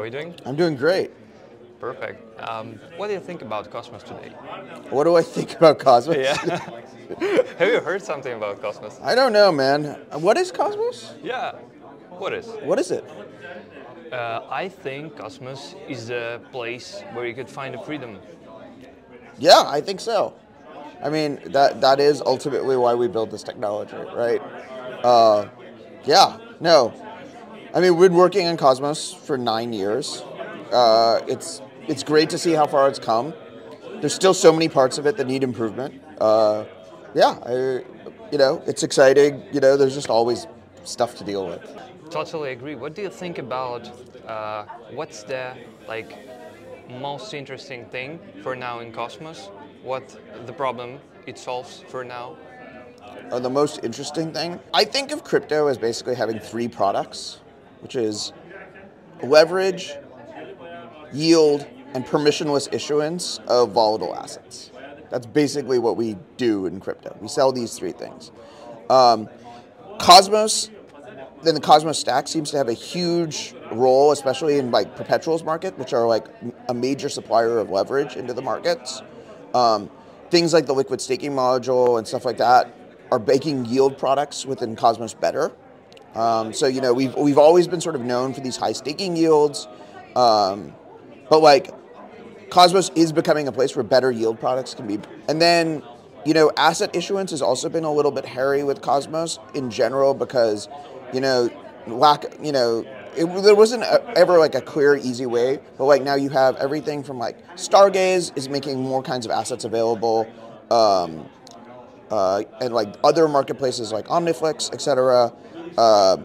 are you doing? I'm doing great. Perfect. Um, what do you think about Cosmos today? What do I think about Cosmos? Yeah. Have you heard something about Cosmos? I don't know, man. What is Cosmos? Yeah. What is? What is it? Uh, I think Cosmos is a place where you could find the freedom. Yeah, I think so. I mean, that that is ultimately why we build this technology, right? Uh, yeah, no. I mean, we've been working on Cosmos for nine years. Uh, it's it's great to see how far it's come. There's still so many parts of it that need improvement. Uh, yeah, I, you know, it's exciting. You know, there's just always stuff to deal with. Totally agree. What do you think about uh, what's the like most interesting thing for now in Cosmos? What the problem it solves for now? Uh, the most interesting thing, I think of crypto as basically having three products, which is leverage, yield, and permissionless issuance of volatile assets. That's basically what we do in crypto. We sell these three things. Um, Cosmos then the Cosmos stack seems to have a huge role, especially in like perpetuals market, which are like a major supplier of leverage into the markets. Um, things like the liquid staking module and stuff like that are making yield products within Cosmos better. Um, so you know we've we've always been sort of known for these high staking yields, um, but like Cosmos is becoming a place where better yield products can be. And then you know asset issuance has also been a little bit hairy with Cosmos in general because you know, lack, you know, it, there wasn't a, ever like a clear, easy way. But like now you have everything from like Stargaze is making more kinds of assets available, um, uh, and like other marketplaces like Omniflix, etc. Uh,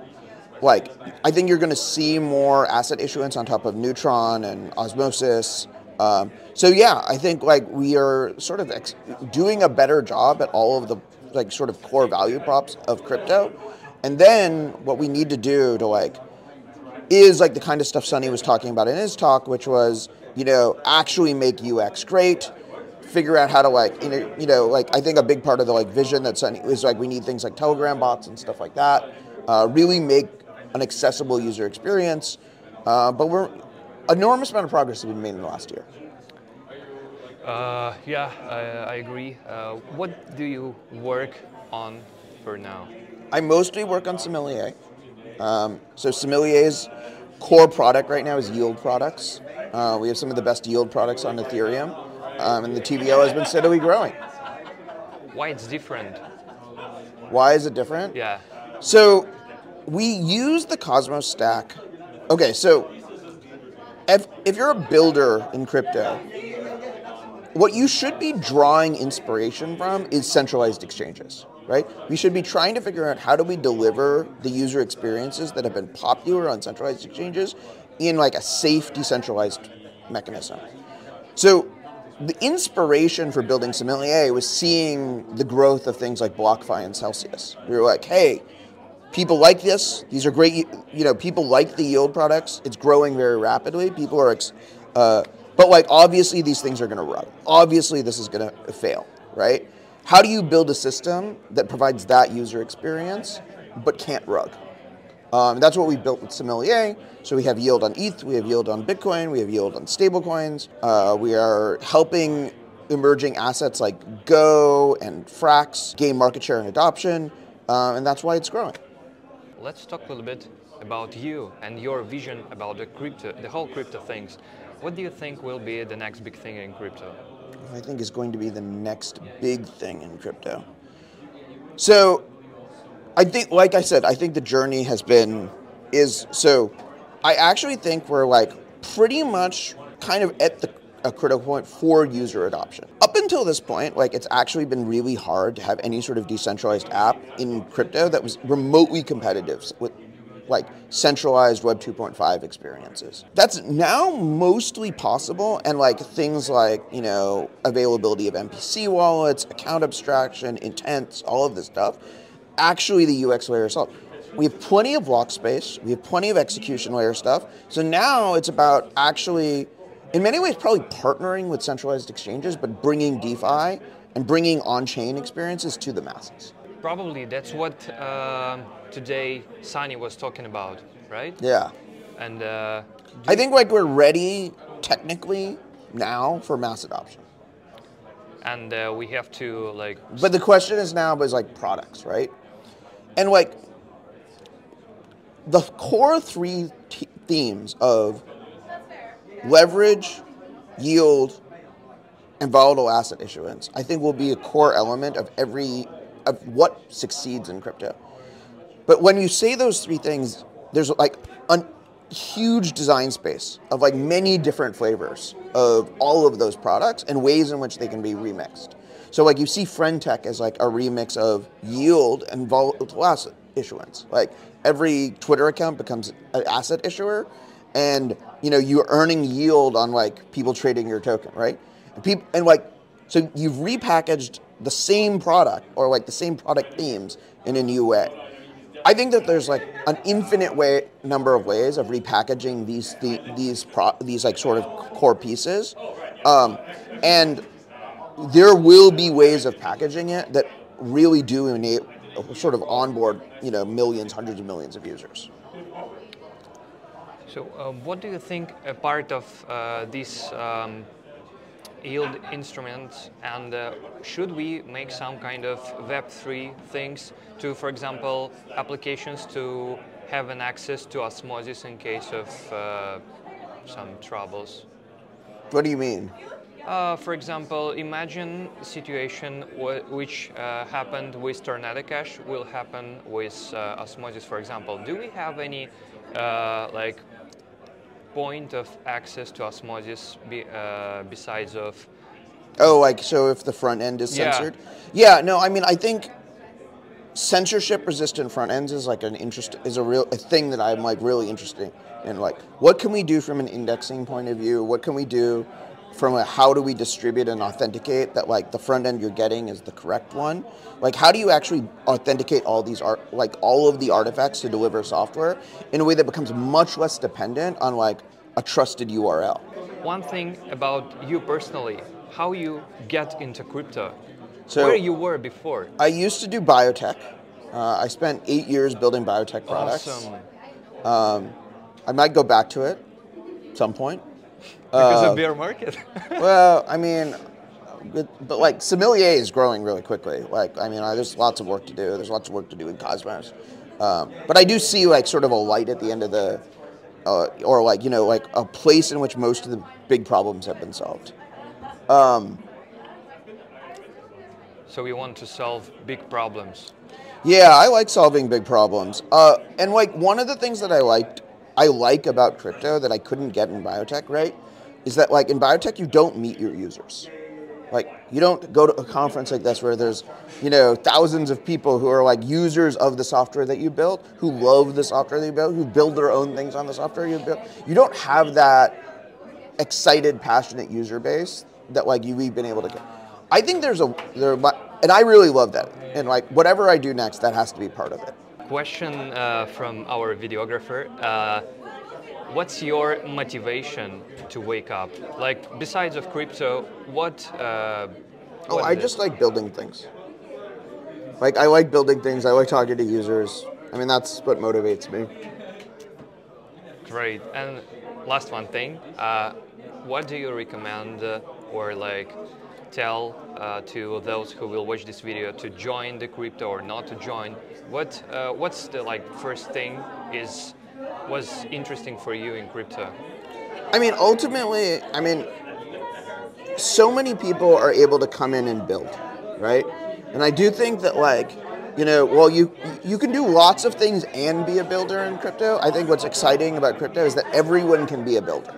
like I think you're going to see more asset issuance on top of Neutron and Osmosis. Um, so yeah, I think like we are sort of ex- doing a better job at all of the like sort of core value props of crypto. And then what we need to do to like is like the kind of stuff Sunny was talking about in his talk, which was you know actually make UX great, figure out how to like you know you know like I think a big part of the like vision that Sunny is like we need things like Telegram bots and stuff like that. Uh, really make an accessible user experience, uh, but we're enormous amount of progress has been made in the last year. Uh, yeah, I, I agree. Uh, what do you work on for now? I mostly work on Sommelier. Um, so Sommelier's core product right now is yield products. Uh, we have some of the best yield products on Ethereum, um, and the TVL has been steadily growing. Why it's different? Why is it different? Yeah. So we use the Cosmos stack. Okay, so if, if you're a builder in crypto, what you should be drawing inspiration from is centralized exchanges right? We should be trying to figure out how do we deliver the user experiences that have been popular on centralized exchanges in like a safe, decentralized mechanism. So the inspiration for building Sommelier was seeing the growth of things like BlockFi and Celsius. We were like, hey, people like this. These are great. You know, people like the yield products. It's growing very rapidly. People are, uh, but like obviously these things are going to run. Obviously this is going to fail, right? How do you build a system that provides that user experience but can't rug? Um, that's what we built with Sommelier. So we have yield on ETH, we have yield on Bitcoin, we have yield on stablecoins. Uh, we are helping emerging assets like GHO and Frax gain market share and adoption, uh, and that's why it's growing. Let's talk a little bit about you and your vision about the crypto, the whole crypto things. What do you think will be the next big thing in crypto? I think is going to be the next big thing in crypto. So, I think, like I said, I think the journey has been is so. I actually think we're like pretty much kind of at the a critical point for user adoption. Up until this point, like it's actually been really hard to have any sort of decentralized app in crypto that was remotely competitive with like centralized Web 2.5 experiences. That's now mostly possible, and like things like you know availability of MPC wallets, account abstraction, intents, all of this stuff. Actually, the UX layer itself. We have plenty of block space. We have plenty of execution layer stuff. So now it's about actually, in many ways, probably partnering with centralized exchanges, but bringing DeFi and bringing on-chain experiences to the masses. Probably that's what uh, today Sunny was talking about, right? Yeah. And uh, I think like we're ready technically now for mass adoption. and uh, we have to like But the question is now is like products, right? And like the core three t- themes of leverage, yield, and volatile asset issuance, I think will be a core element of every of what succeeds in crypto. But when you say those three things, there's like a huge design space of like many different flavors of all of those products and ways in which they can be remixed. So like you see Friendtech as like a remix of yield and volatile asset issuance. Like every Twitter account becomes an asset issuer, and you know you're earning yield on like people trading your token, right? And people and like so you've repackaged the same product or like the same product themes in a new way. I think that there's like an infinite way number of ways of repackaging these the, these pro, these like sort of core pieces, um, and there will be ways of packaging it that really do enable sort of onboard you know millions, hundreds of millions of users. So, uh, what do you think a part of uh, these um, yield instruments and uh, should we make some kind of Web3 things to, for example, applications to have an access to osmosis in case of uh, some troubles? What do you mean? Uh, for example, imagine situation which uh, happened with Tornado Cash will happen with uh, Osmosis, for example. Do we have any uh, like point of access to Osmosis be, uh, besides of? Oh, like so if the front end is Yeah. censored? Yeah. no, I mean I think censorship resistant front ends is like an interest is a real a thing that I'm like really interested in. Like, what can we do from an indexing point of view? What can we do from a how do we distribute and authenticate that like the front end you're getting is the correct one? Like, how do you actually authenticate all these art like all of the artifacts to deliver software in a way that becomes much less dependent on like a trusted URL? One thing about you personally, how you get into crypto, So- where you were before. I used to do biotech. Uh, I spent eight years building biotech products. Awesome. I might go back to it some point. Because Uh, of bear market. Well, I mean, but, but like Sommelier is growing really quickly. Like, I mean, I, there's lots of work to do. There's lots of work to do in Cosmos. Um, but I do see like sort of a light at the end of the, uh, or like you know like a place in which most of the big problems have been solved. so we want to solve big problems. Yeah, I like solving big problems. Uh, and like one of the things that I liked, I like about crypto that I couldn't get in biotech, right, is that like in biotech you don't meet your users. Like you don't go to a conference like this where there's, you know, thousands of people who are like users of the software that you built, who love the software that you built, who build their own things on the software you built. You don't have that excited, passionate user base that like you, we've been able to get. I think there's a there, and I really love that. And like whatever I do next, that has to be part of it. Question uh, from our videographer. Uh, what's your motivation to wake up? Like, besides of crypto, what? Uh, Oh, I is it? just like building things. Like I like building things. I like talking to users. I mean, that's what motivates me. Great. And last one thing, uh, what do you recommend uh, or like tell uh, to those who will watch this video to join the crypto or not to join? What uh, what's the like first thing is was interesting for you in crypto? I mean, ultimately, I mean, so many people are able to come in and build, right? And I do think that like, you know, well, you you can do lots of things and be a builder in crypto. I think what's exciting about crypto is that everyone can be a builder.